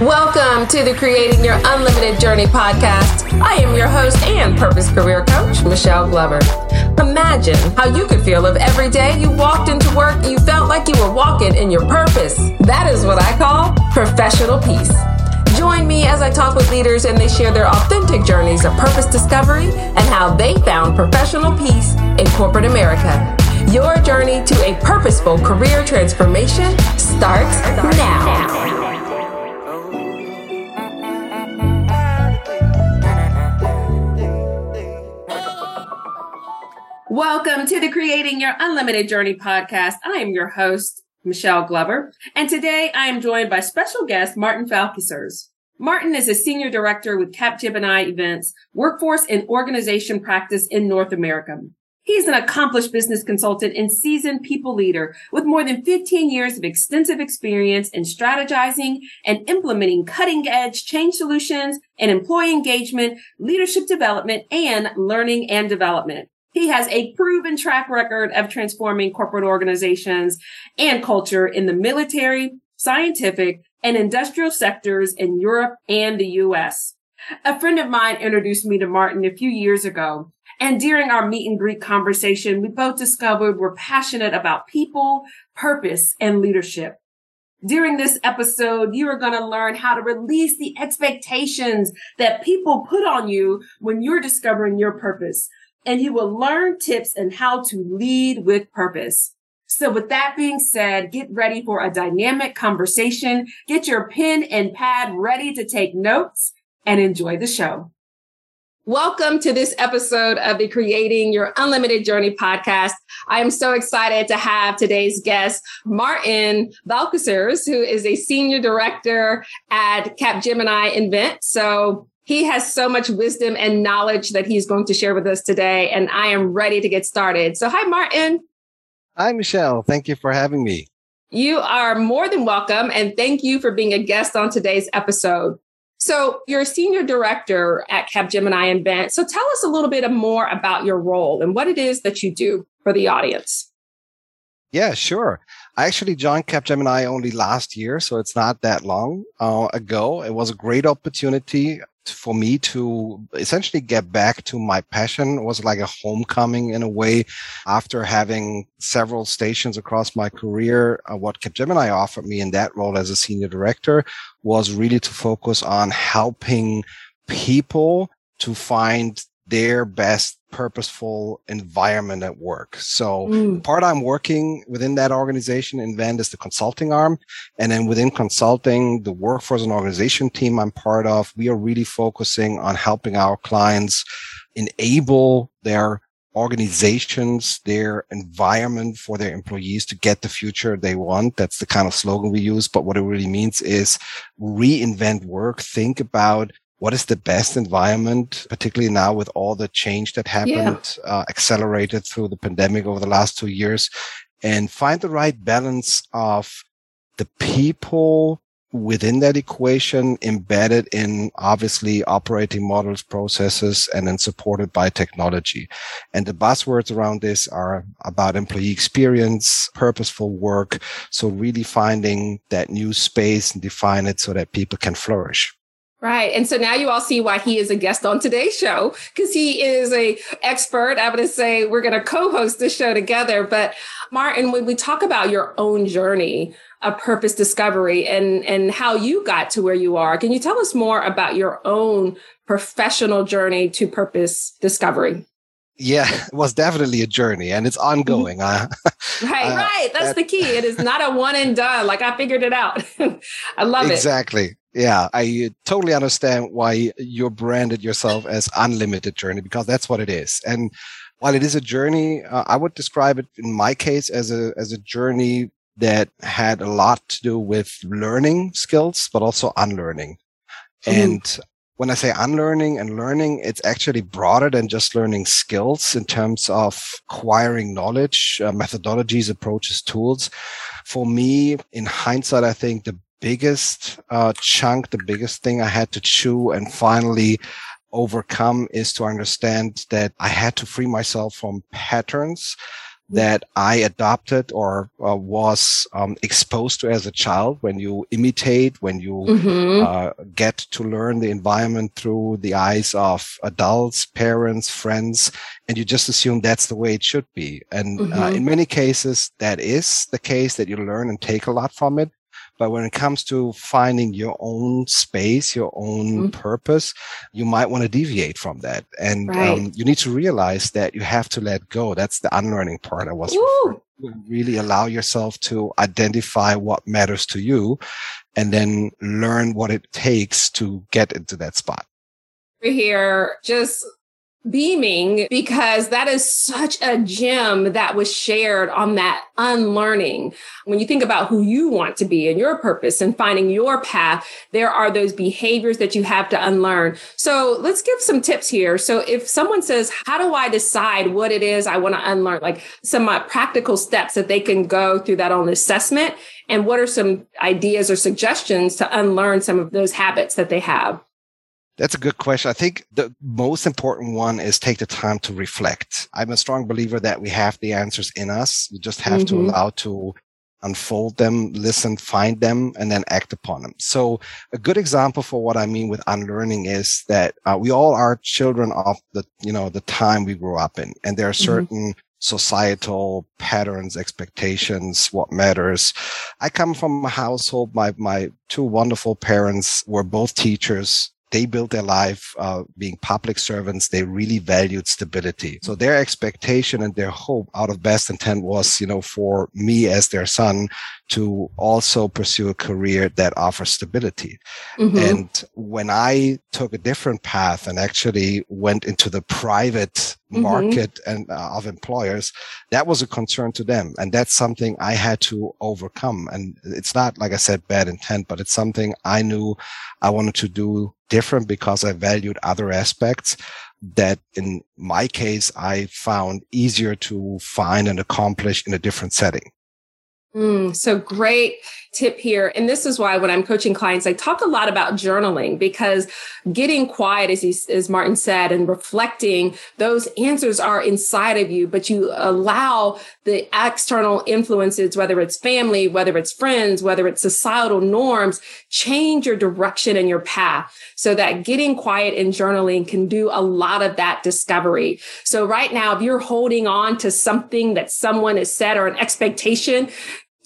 Welcome to the Creating Your Unlimited Journey podcast. I am your host and purpose career coach, Michelle Glover. Imagine how you could feel if every day you walked into work you felt like you were walking in your purpose. That is what I call professional peace. Join me as I talk with leaders and they share their authentic journeys of purpose discovery and how they found professional peace in corporate America. Your journey to a purposeful career transformation starts now. Welcome to the Creating Your Unlimited Journey podcast. I am your host, Michelle Glover, and today I am joined by special guest Martin Valkysers. Martin is a senior director with Capgemini Invent's, workforce and organization practice in North America. He's an accomplished business consultant and seasoned people leader with more than 15 years of extensive experience in strategizing and implementing cutting edge change solutions and employee engagement, leadership development, and learning and development. He has a proven track record of transforming corporate organizations and culture in the military, scientific, and industrial sectors in Europe and the US. A friend of mine introduced me to Martin a few years ago. And during our meet and greet conversation, we both discovered we're passionate about people, purpose, and leadership. During this episode, you are going to learn how to release the expectations that people put on you when you're discovering your purpose and you will learn tips and how to lead with purpose. So with that being said, get ready for a dynamic conversation. Get your pen and pad ready to take notes and enjoy the show. Welcome to this episode of the Creating Your Unlimited Journey podcast. I am so excited to have today's guest, Martin Valkysers, who is a senior director at Capgemini Invent. So he has so much wisdom and knowledge that he's going to share with us today, and I am ready to get started. So, hi, Martin. Hi, Michelle. Thank you for having me. You are more than welcome, and thank you for being a guest on today's episode. So, you're a senior director at Capgemini Invent. So, tell us a little bit more about your role and what it is that you do for the audience. Yeah, sure. I actually joined Capgemini only last year, so it's not that long uh, ago. It was a great opportunity for me to essentially get back to my passion was like a homecoming in a way. After having several stations across my career uh, what capgemini offered me in that role as a senior director was really to focus on helping people to find their best purposeful environment at work. So mm. part I'm working within that organization Invent is the consulting arm. And then within consulting, the workforce and organization team I'm part of, we are really focusing on helping our clients enable their organizations, their environment for their employees to get the future they want. That's the kind of slogan we use. But what it really means is reinvent work. Think about what is the best environment, particularly now with all the change that happened, yeah. uh, accelerated through the pandemic over the last two years, and find the right balance of the people within that equation embedded in obviously operating models, processes, and then supported by technology. And the buzzwords around this are about employee experience, purposeful work. So really finding that new space and define it so that people can flourish. Right. And so now you all see why he is a guest on today's show because he is a expert. I would say we're going to co-host this show together. But Martin, when we talk about your own journey of purpose discovery and, and how you got to where you are, can you tell us more about your own professional journey to purpose discovery? Yeah, it was definitely a journey and it's ongoing. uh, right, uh, right. That's that, the key. It is not a one and done. Like I figured it out. I love exactly. it. Exactly. Yeah, I totally understand why you branded yourself as unlimited journey because that's what it is. And while it is a journey, uh, I would describe it in my case as a as a journey that had a lot to do with learning skills, but also unlearning. Mm-hmm. And when I say unlearning and learning, it's actually broader than just learning skills in terms of acquiring knowledge, uh, methodologies, approaches, tools. For me, in hindsight, I think the biggest uh, chunk, the biggest thing I had to chew and finally overcome is to understand that I had to free myself from patterns that I adopted or uh, was um, exposed to as a child. When you imitate, when you mm-hmm. uh, get to learn the environment through the eyes of adults, parents, friends, and you just assume that's the way it should be. And uh, mm-hmm. uh, in many cases, that is the case that you learn and take a lot from it. But when it comes to finding your own space, your own mm-hmm. purpose, you might want to deviate from that. And right. um, you need to realize that you have to let go. That's the unlearning part I was really allow yourself to identify what matters to you and then learn what it takes to get into that spot. We're here just beaming because that is such a gem that was shared on that unlearning. When you think about who you want to be and your purpose and finding your path, there are those behaviors that you have to unlearn. So let's give some tips here. So if someone says, how do I decide what it is I want to unlearn? Like some uh, practical steps that they can go through that own assessment. And what are some ideas or suggestions to unlearn some of those habits that they have? That's a good question. I think the most important one is take the time to reflect. I'm a strong believer that we have the answers in us. You just have mm-hmm. to allow to unfold them, listen, find them, and then act upon them. So a good example for what I mean with unlearning is that uh, we all are children of the, you know, the time we grew up in. And there are mm-hmm. certain mm-hmm. societal patterns, expectations, what matters. I come from a household. My, my two wonderful parents were both teachers they built their life uh, being public servants. They really valued stability. So their expectation and their hope out of best intent was, you know, for me as their son to also pursue a career that offers stability. Mm-hmm. And when I took a different path and actually went into the private mm-hmm. market and uh, of employers, that was a concern to them. And that's something I had to overcome. And it's not, like I said, bad intent, but it's something I knew I wanted to do different because I valued other aspects that in my case, I found easier to find and accomplish in a different setting. Mm, so great tip here. And this is why when I'm coaching clients, I talk a lot about journaling because getting quiet, as, he, as Martin said, and reflecting, those answers are inside of you, but you allow the external influences, whether it's family, whether it's friends, whether it's societal norms, change your direction and your path so that getting quiet and journaling can do a lot of that discovery. So right now, if you're holding on to something that someone has said or an expectation,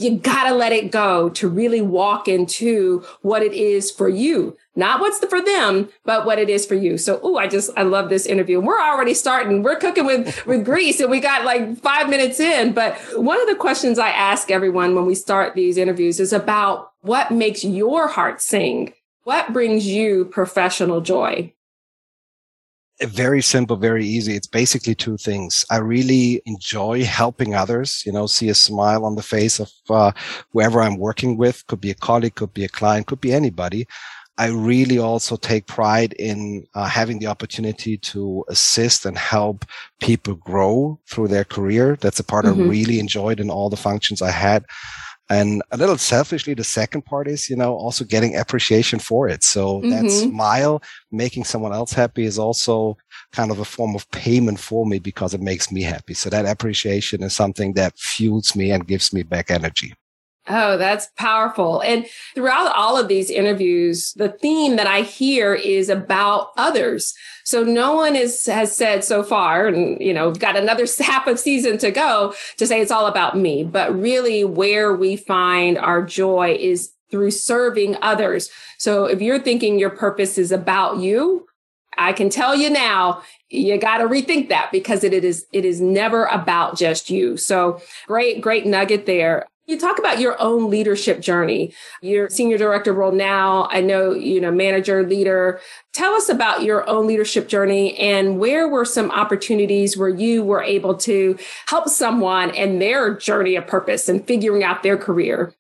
you gotta let it go to really walk into what it is for you. Not what's the, for them but what it is for you. So oh i just i love this interview. We're already starting. We're cooking with with grease and we got like five minutes in. But one of the questions i ask everyone when we start these interviews is about what makes your heart sing? What brings you professional joy very simple, very easy. It's basically two things. I really enjoy helping others, you know, see a smile on the face of uh, whoever I'm working with. Could be a colleague, could be a client, could be anybody. I really also take pride in uh, having the opportunity to assist and help people grow through their career. That's a part mm-hmm. I really enjoyed in all the functions I had. And a little selfishly, the second part is, you know, also getting appreciation for it. So mm-hmm. that smile, making someone else happy is also kind of a form of payment for me because it makes me happy. So that appreciation is something that fuels me and gives me back energy. Oh, that's powerful. And throughout all of these interviews, the theme that I hear is about others. So no one is, has said so far, and you know, we've got another half of season to go to say it's all about me, but really where we find our joy is through serving others. So if you're thinking your purpose is about you, I can tell you now, you got to rethink that because it is it is never about just you. So great great nugget there. You talk about your own leadership journey. Your senior director role now. I know, you know, manager, leader. Tell us about your own leadership journey and where were some opportunities where you were able to help someone in their journey of purpose and figuring out their career?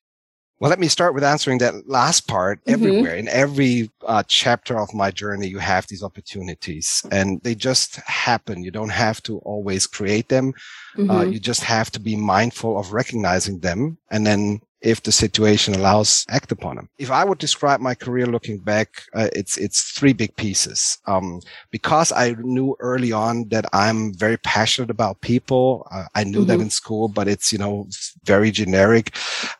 Well, let me start with answering that last part. Mm-hmm. Everywhere in every uh, chapter of my journey, you have these opportunities and they just happen. You don't have to always create them. Mm-hmm. Uh, you just have to be mindful of recognizing them and then if the situation allows, act upon them. If I would describe my career looking back, uh, it's it's three big pieces. Um, because I knew early on that I'm very passionate about people. Uh, I knew mm-hmm. that in school, but it's you know very generic.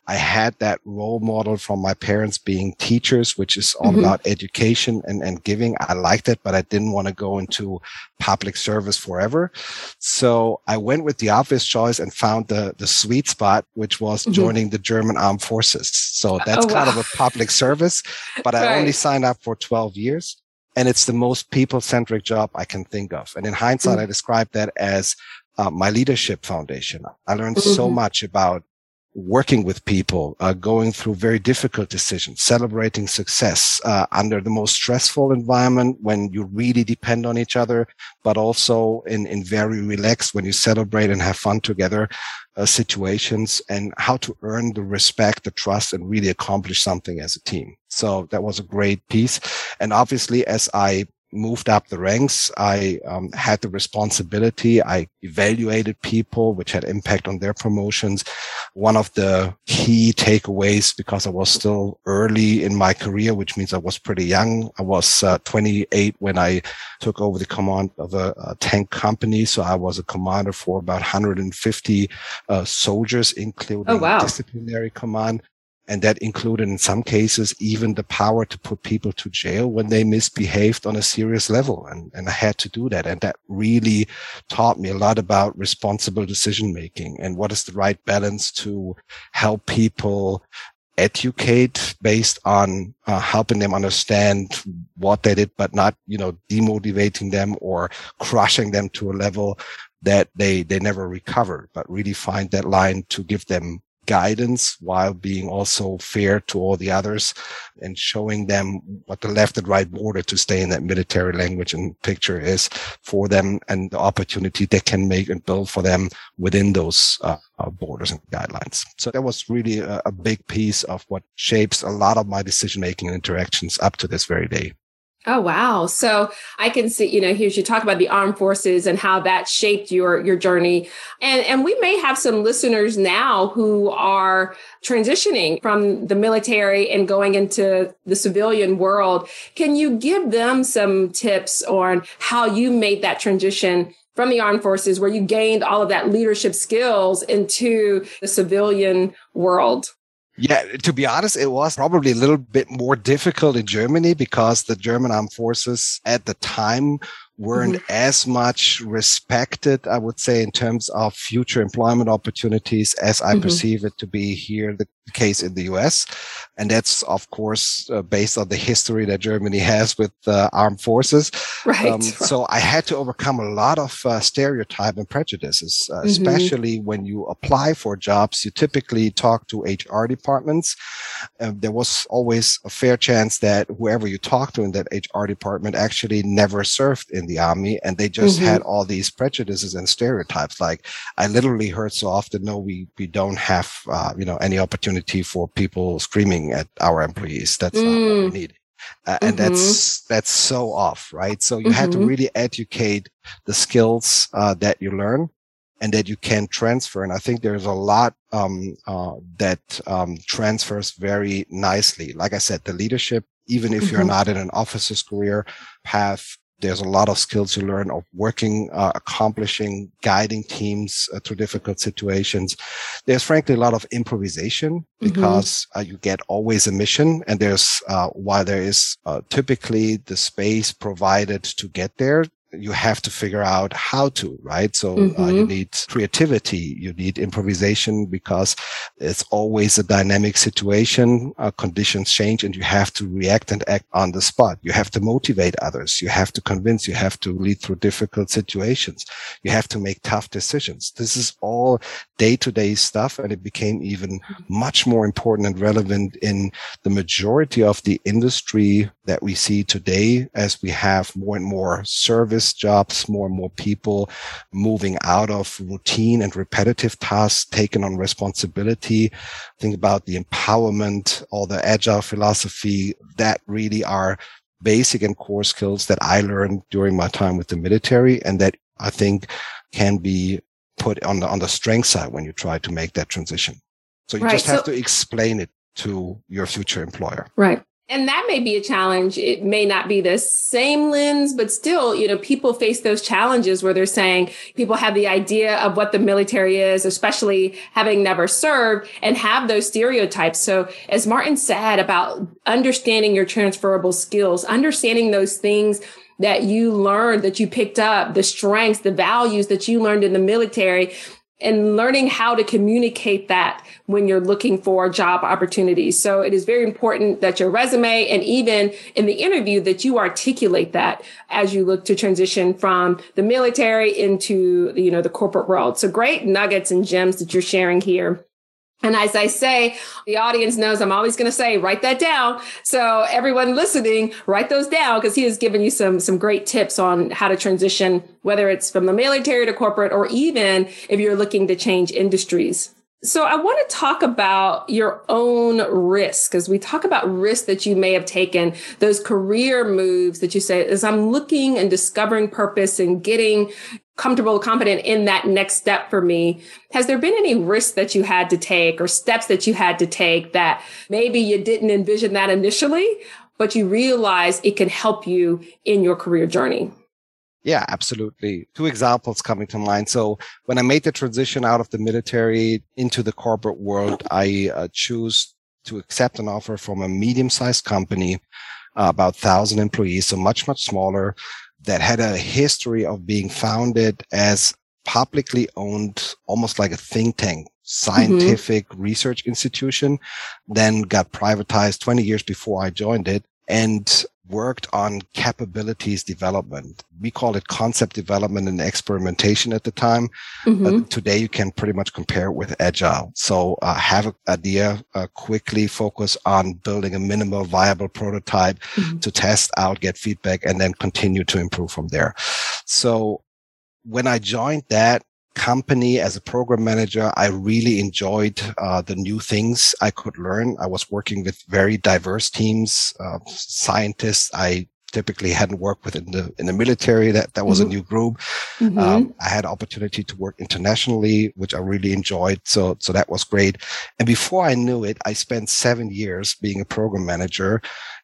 I had that role model from my parents being teachers, which is all mm-hmm. about education and and giving. I liked it, but I didn't want to go into public service forever. So I went with the obvious choice and found the the sweet spot, which was mm-hmm. joining the German German Armed Forces. So that's oh, wow. kind of a public service, but I only signed up for 12 years. And it's the most people centric job I can think of. And in hindsight, mm-hmm. I describe that as uh, my leadership foundation. I learned mm-hmm. so much about working with people, uh, going through very difficult decisions, celebrating success uh, under the most stressful environment when you really depend on each other, but also in, in very relaxed when you celebrate and have fun together uh, situations and how to earn the respect, the trust and really accomplish something as a team. So that was a great piece. And obviously, as I moved up the ranks. I um, had the responsibility. I evaluated people, which had impact on their promotions. One of the key takeaways, because I was still early in my career, which means I was pretty young. I was uh, 28 when I took over the command of a, a, tank company. So I was a commander for about 150 uh, soldiers, including oh, wow. disciplinary command. And that included in some cases even the power to put people to jail when they misbehaved on a serious level. And, and I had to do that. And that really taught me a lot about responsible decision making and what is the right balance to help people educate based on uh, helping them understand what they did, but not, you know, demotivating them or crushing them to a level that they, they never recover, but really find that line to give them guidance while being also fair to all the others and showing them what the left and right border to stay in that military language and picture is for them and the opportunity they can make and build for them within those uh, borders and guidelines. So that was really a, a big piece of what shapes a lot of my decision making and interactions up to this very day. Oh wow. So I can see, you know, here's you talk about the armed forces and how that shaped your your journey. And and we may have some listeners now who are transitioning from the military and going into the civilian world. Can you give them some tips on how you made that transition from the armed forces where you gained all of that leadership skills into the civilian world? Yeah, to be honest, it was probably a little bit more difficult in Germany because the German armed forces at the time weren't mm-hmm. as much respected, I would say, in terms of future employment opportunities as I mm-hmm. perceive it to be here the case in the US. And that's, of course, uh, based on the history that Germany has with uh, armed forces. Right, um, So I had to overcome a lot of uh, stereotype and prejudices, uh, mm-hmm. especially when you apply for jobs. You typically talk to HR departments. there was always a fair chance that whoever you talk to in that HR department actually never served in the army and they just mm-hmm. had all these prejudices and stereotypes. Like I literally heard so often, no, we, we don't have, uh, you know, any opportunity for people screaming at our employees. That's mm. not what we mm. need. Uh, and mm-hmm. that's that's so off right so you mm-hmm. had to mm-hmm. really educate the skills uh, that you learn and that you can transfer and i think there's a lot um, uh, that um, transfers very nicely like i said the leadership even if mm-hmm. you're not in an officer's career path there's a lot of skills you learn of working, uh, accomplishing, guiding teams uh, through difficult situations. There's frankly a lot of improvisation mm-hmm. because mm-hmm. uh, you get always a mission. And there's, uh, while there is uh, typically the space provided to get there, you have to figure out how to, right? So mm-hmm. uh, you mm-hmm. need creativity, you need improvisation because it's always a dynamic situation. Uh, conditions change and you have to react and act on the spot. You have to motivate others. You have to convince, you have to lead through difficult situations. You have to make tough decisions. This is all day to day stuff. And it became even much more important and relevant in the majority of the industry that we see today as we have more and more service jobs, more and more people moving out of routine and repetitive tasks, taking on responsibility. Think about the empowerment, all the agile philosophy that really are basic and core skills that I learned during my time with the military and that I think can be put on the, on the strength side when you try to make that transition. So you right. just have so, to explain it to your future employer. Right. And that may be a challenge. It may not be the same lens, but still, you know, people face those challenges where they're saying people have the idea of what the military is, especially having never served and have those stereotypes. So as Martin said about understanding your transferable skills, understanding those things that you learned, that you picked up, the strengths, the values that you learned in the military, and learning how to communicate that when you're looking for job opportunities. So it is very important that your resume and even in the interview that you articulate that as you look to transition from the military into, you know, the corporate world. So great nuggets and gems that you're sharing here. And as I say, the audience knows I'm always going to say, write that down. So everyone listening, write those down because he has given you some, some great tips on how to transition, whether it's from the military to corporate or even if you're looking to change industries. So I want to talk about your own risk as we talk about risks that you may have taken, those career moves that you say, as I'm looking and discovering purpose and getting comfortable, confident in that next step for me. Has there been any risks that you had to take or steps that you had to take that maybe you didn't envision that initially, but you realize it can help you in your career journey? Yeah, absolutely. Two examples coming to mind. So when I made the transition out of the military into the corporate world, I uh, choose to accept an offer from a medium sized company, uh, about thousand employees. So much, much smaller that had a history of being founded as publicly owned, almost like a think tank, scientific mm-hmm. research institution, then got privatized 20 years before I joined it. And worked on capabilities development. We call it concept development and experimentation at the time. Mm-hmm. today you can pretty much compare it with agile. So uh, have an idea, uh, quickly focus on building a minimal viable prototype mm-hmm. to test out, get feedback, and then continue to improve from there. So when I joined that, company as a program manager, I really enjoyed uh, the new things I could learn. I was working with very diverse teams, uh, scientists. I typically hadn't worked with in the in the military. That that was mm-hmm. a new group. Mm-hmm. Um, I had opportunity to work internationally, which I really enjoyed. So so that was great. And before I knew it, I spent seven years being a program manager.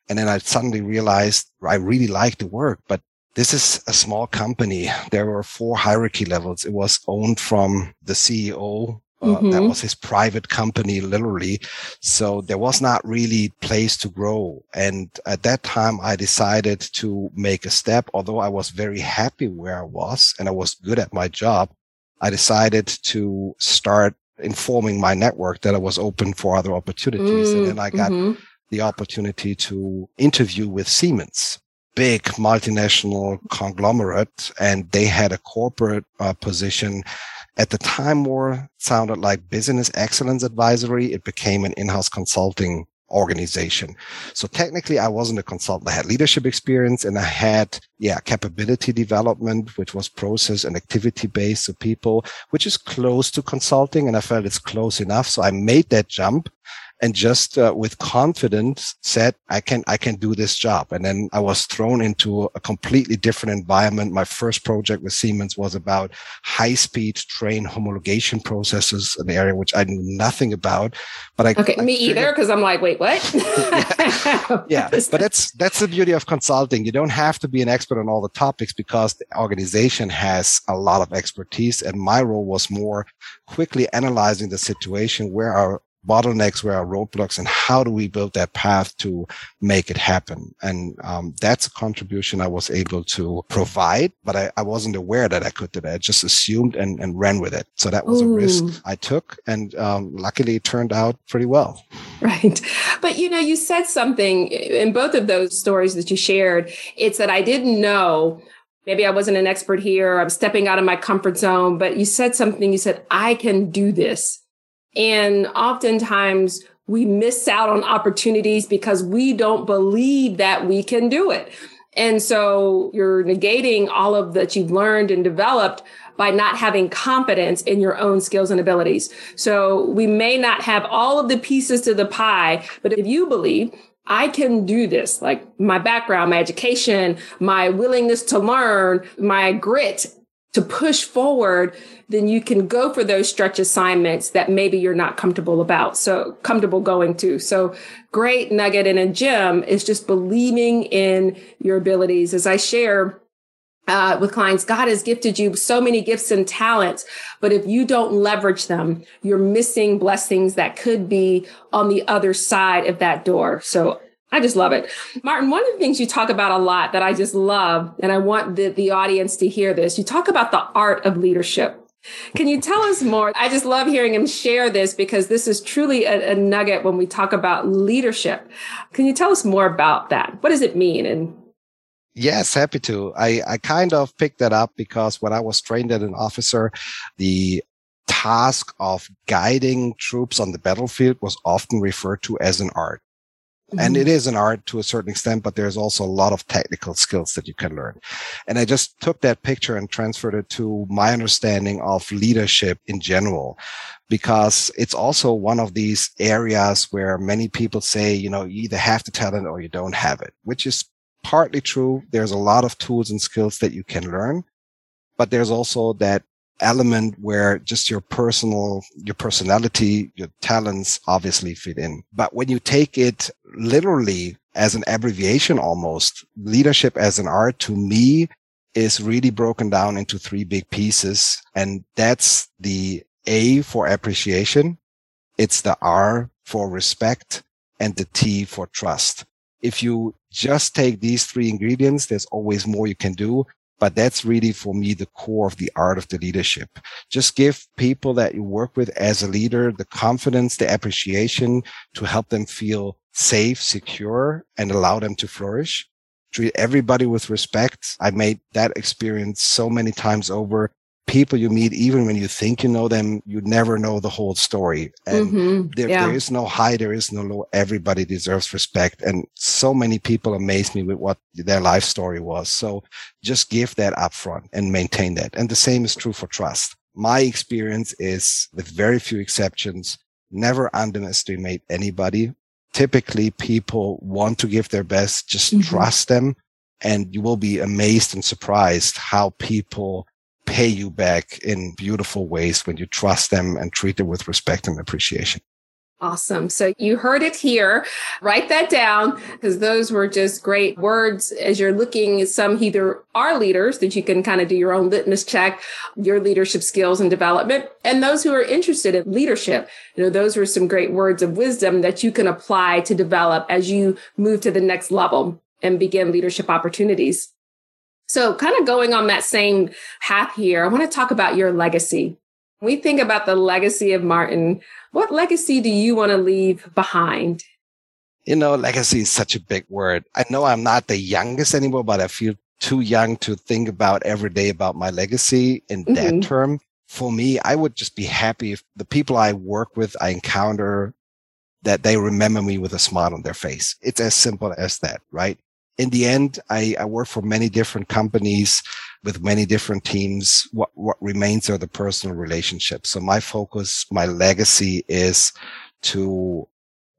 And then I suddenly realized I really liked the work, but this is a small company. There were four hierarchy levels. It was owned from the CEO. Uh, mm-hmm. That was his private company, literally. So there was not really place to grow. And at that time, I decided to make a step. Although I was very happy where I was and I was good at my job, I decided to start informing my network that I was open for other opportunities. Mm-hmm. And then I got mm-hmm. the opportunity to interview with Siemens big multinational conglomerate and they had a corporate uh, position. At the time more sounded like business excellence advisory. It became an in-house consulting organization. So technically i wasn't a consultant. I had leadership experience and i had yeah capability development which was process and activity based so people which is close to consulting and i felt it's close enough. So i made that jump and just uh, with confidence said, I can, I can do this job. And then I was thrown into a completely different environment. My first project with Siemens was about high speed train homologation processes, an area which I knew nothing about, but I, okay, I me figured, either. Cause I'm like, wait, what? yeah, yeah. but that's, that's the beauty of consulting. You don't have to be an expert on all the topics because the organization has a lot of expertise. And my role was more quickly analyzing the situation where our bottlenecks, where are roadblocks, and how do we build that path to make it happen? And um, that's a contribution I was able to provide, but I, I, wasn't aware that I could do that. I just assumed and, and ran with it. So that was Ooh. a risk I took, and um, luckily it turned out pretty well. Right. But you know, you said something in both of those stories that you shared. It's that I didn't know maybe I wasn't an expert here. I'm stepping out of my comfort zone, but you said something. You said, I can do this. And oftentimes we miss out on opportunities because we don't believe that we can do it. And so you're negating all of that you've learned and developed by not having confidence in your own skills and abilities. So we may not have all of the pieces to the pie, but if you believe I can do this, like my background, my education, my willingness to learn, my grit, to push forward, then you can go for those stretch assignments that maybe you're not comfortable about. So comfortable going to. So great nugget in a gym is just believing in your abilities. As I share, uh, with clients, God has gifted you so many gifts and talents, but if you don't leverage them, you're missing blessings that could be on the other side of that door. So I just love it. Martin, one of the things you talk about a lot that I just love, and I want the, the audience to hear this, you talk about the art of leadership. Can you tell us more? I just love hearing him share this because this is truly a, a, nugget when we talk about leadership. Can you tell us more about that? What does it mean? And Yes, happy to. I, I kind of picked that up because when I was trained as an officer, the task of guiding troops on the battlefield was often referred to as an art. Mm-hmm. And it is an art to a certain extent, but there's also a lot of technical skills that you can learn. And I just took that picture and transferred it to my understanding of leadership in general, because it's also one of these areas where many people say, you know, you either have the talent or you don't have it, which is partly true. There's a lot of tools and skills that you can learn, but there's also that element where just your personal, your personality, your talents obviously fit in. But when you take it literally as an abbreviation almost, leadership as an art to me is really broken down into three big pieces. And that's the A for appreciation. It's the R for respect and the T for trust. If you just take these three ingredients. There's always more you can do. But that's really for me the core of the art of the leadership. Just give people that you work with as a leader the confidence, the appreciation to help them feel safe, secure, and allow them to flourish. Treat everybody with respect. I made that experience so many times over people you meet, even when you think you know them, you never know the whole story. And mm-hmm. there, yeah. there is no high, there is no low. Everybody deserves respect. And so many people amaze me with what their life story was. So just give that upfront and maintain that. And the same is true for trust. My experience is with very few exceptions, never underestimate anybody. Typically people want to give their best. Just mm-hmm. trust them and you will be amazed and surprised how people pay you back in beautiful ways when you trust them and treat them with respect and appreciation. Awesome. So you heard it here. Write that down because those were just great words as you're looking at some either are leaders that you can kind of do your own litmus check, your leadership skills and development, and those who are interested in leadership. You know, those were some great words of wisdom that you can apply to develop as you move to the next level and begin leadership opportunities. So, kind of going on that same path here, I want to talk about your legacy. When we think about the legacy of Martin, what legacy do you want to leave behind? You know, legacy is such a big word. I know I'm not the youngest anymore, but I feel too young to think about every day about my legacy in mm-hmm. that term. For me, I would just be happy if the people I work with, I encounter, that they remember me with a smile on their face. It's as simple as that, right? In the end, I, I work for many different companies with many different teams. What, what remains are the personal relationships. So my focus, my legacy is to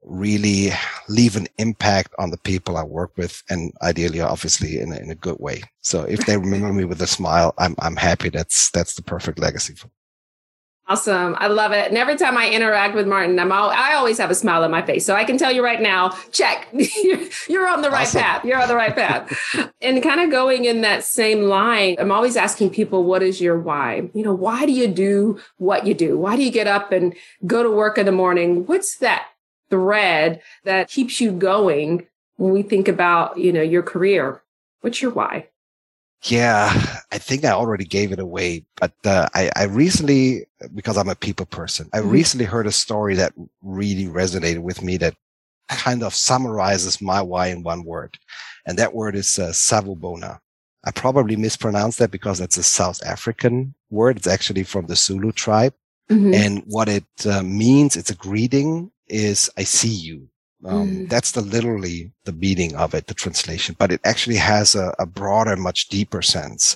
really leave an impact on the people I work with and ideally, obviously in a, in a good way. So if they remember me with a smile, I'm, I'm happy. That's, that's the perfect legacy for me. Awesome. I love it. And every time I interact with Martin, I'm all, I always have a smile on my face. So I can tell you right now, check, you're on the right awesome. path. You're on the right path. and kind of going in that same line, I'm always asking people, what is your why? You know, why do you do what you do? Why do you get up and go to work in the morning? What's that thread that keeps you going when we think about, you know, your career? What's your why? Yeah, I think I already gave it away, but uh, I, I recently, because I'm a people person, I mm-hmm. recently heard a story that really resonated with me that kind of summarizes my why in one word. And that word is uh, Savubona. I probably mispronounced that because it's a South African word. It's actually from the Zulu tribe. Mm-hmm. And what it uh, means, it's a greeting is I see you. Um, mm. That's the literally the meaning of it, the translation, but it actually has a, a, broader, much deeper sense.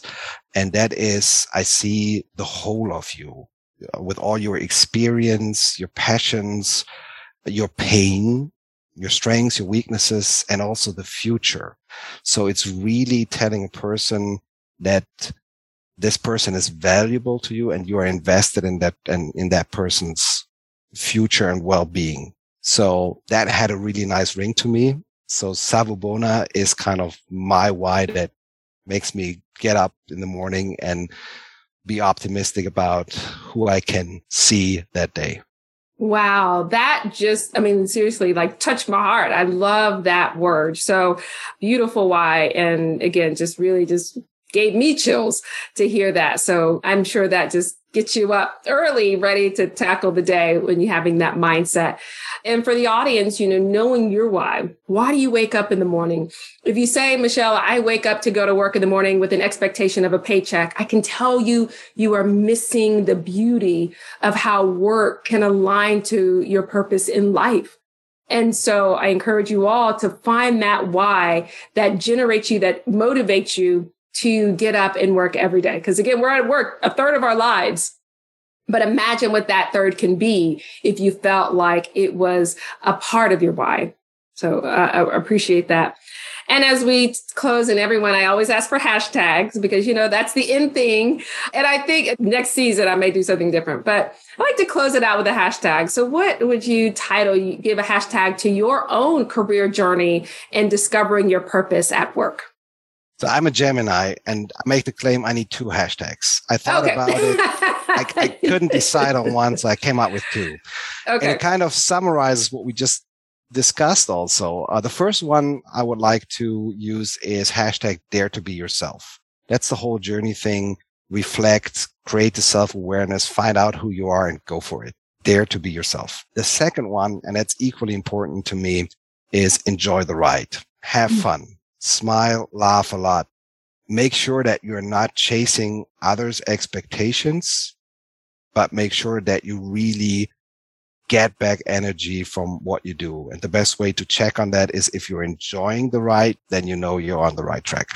And that is, I see the whole of you uh, with all your experience, your passions, your pain, your strengths, your weaknesses, and also the future. So it's really telling a person that this person is valuable to you and you are invested in that and in that person's future and well-being. So that had a really nice ring to me. So Savubona is kind of my why that makes me get up in the morning and be optimistic about who I can see that day. Wow, that just, I mean, seriously, like touched my heart. I love that word. So beautiful why. And again, just really just gave me chills to hear that. So I'm sure that just gets you up early, ready to tackle the day when you're having that mindset. And for the audience, you know, knowing your why, why do you wake up in the morning? If you say, Michelle, I wake up to go to work in the morning with an expectation of a paycheck, I can tell you, you are missing the beauty of how work can align to your purpose in life. And so I encourage you all to find that why that generates you, that motivates you to get up and work every day. Because again, we're at work a third of our lives. But imagine what that third can be if you felt like it was a part of your why. So uh, I appreciate that. And as we close and everyone, I always ask for hashtags because, you know, that's the end thing. And I think next season I may do something different, but I like to close it out with a hashtag. So what would you title, you give a hashtag to your own career journey and discovering your purpose at work? So I'm a Gemini and I make the claim I need two hashtags. I thought okay. about it. I, I, couldn't decide on one, so I came out with two. Okay. And it kind of summarizes what we just discussed also. Uh, the first one I would like to use is hashtag dare to be yourself. That's the whole journey thing. Reflect, create the self awareness, find out who you are and go for it. Dare to be yourself. The second one, and that's equally important to me, is enjoy the ride. Have mm. fun smile, laugh a lot. Make sure that you're not chasing others' expectations, but make sure that you really get back energy from what you do. And the best way to check on that is if you're enjoying the ride, then you know you're on the right track.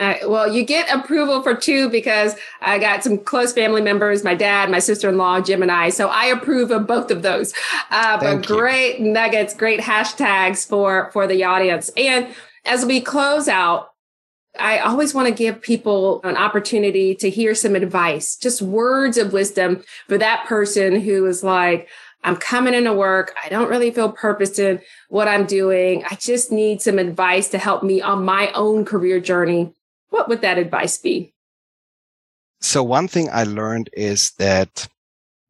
Uh, well, you get approval for two because I got some close family members, my dad, my sister-in-law, Gemini. So I approve of both of those. Uh, but great nuggets, great hashtags for, for the audience. And as we close out, I always want to give people an opportunity to hear some advice, just words of wisdom for that person who is like, I'm coming into work. I don't really feel purpose in what I'm doing. I just need some advice to help me on my own career journey. What would that advice be? So one thing I learned is that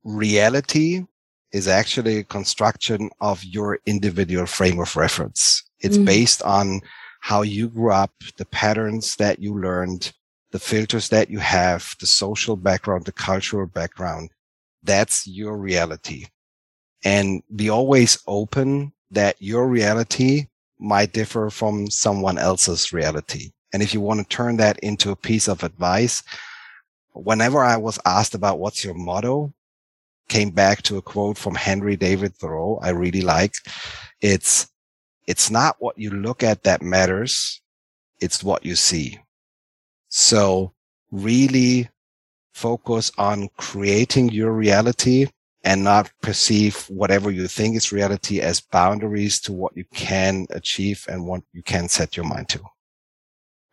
reality is actually a construction of your individual frame of reference. It's mm-hmm. based on how you grew up, the patterns that you learned, the filters that you have, the social background, the cultural background. That's your reality. And be always open that your reality might differ from someone else's reality. And if you want to turn that into a piece of advice, whenever I was asked about what's your motto, came back to a quote from Henry David Thoreau I really like. It's it's not what you look at that matters. It's what you see. So really focus on creating your reality and not perceive whatever you think is reality as boundaries to what you can achieve and what you can set your mind to.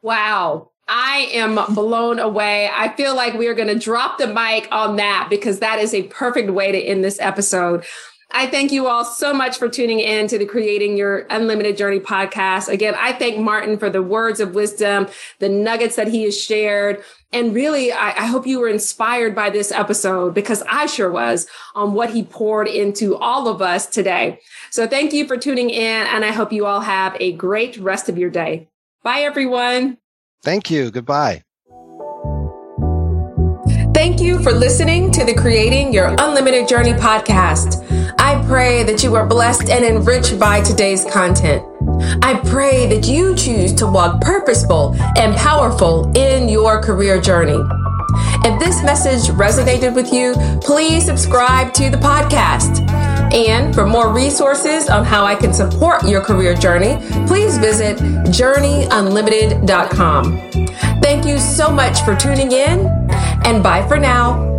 Wow. I am blown away. I feel like we are going to drop the mic on that because that is a perfect way to end this episode. I thank you all so much for tuning in to the Creating Your Unlimited Journey podcast. Again, I thank Martin for the words of wisdom, the nuggets that he has shared. And really, I, I, hope you were inspired by this episode because I sure was on what he poured into all of us today. So thank you for tuning in. And I hope you all have a great rest of your day. Bye, everyone. Thank you. Goodbye. Thank you for listening to the Creating Your Unlimited Journey podcast. I pray that you are blessed and enriched by today's content. I pray that you choose to walk purposeful and powerful in your career journey. If this message resonated with you, please subscribe to the podcast. And for more resources on how I can support your career journey, please visit journeyunlimited.com. Thank you so much for tuning in, and bye for now.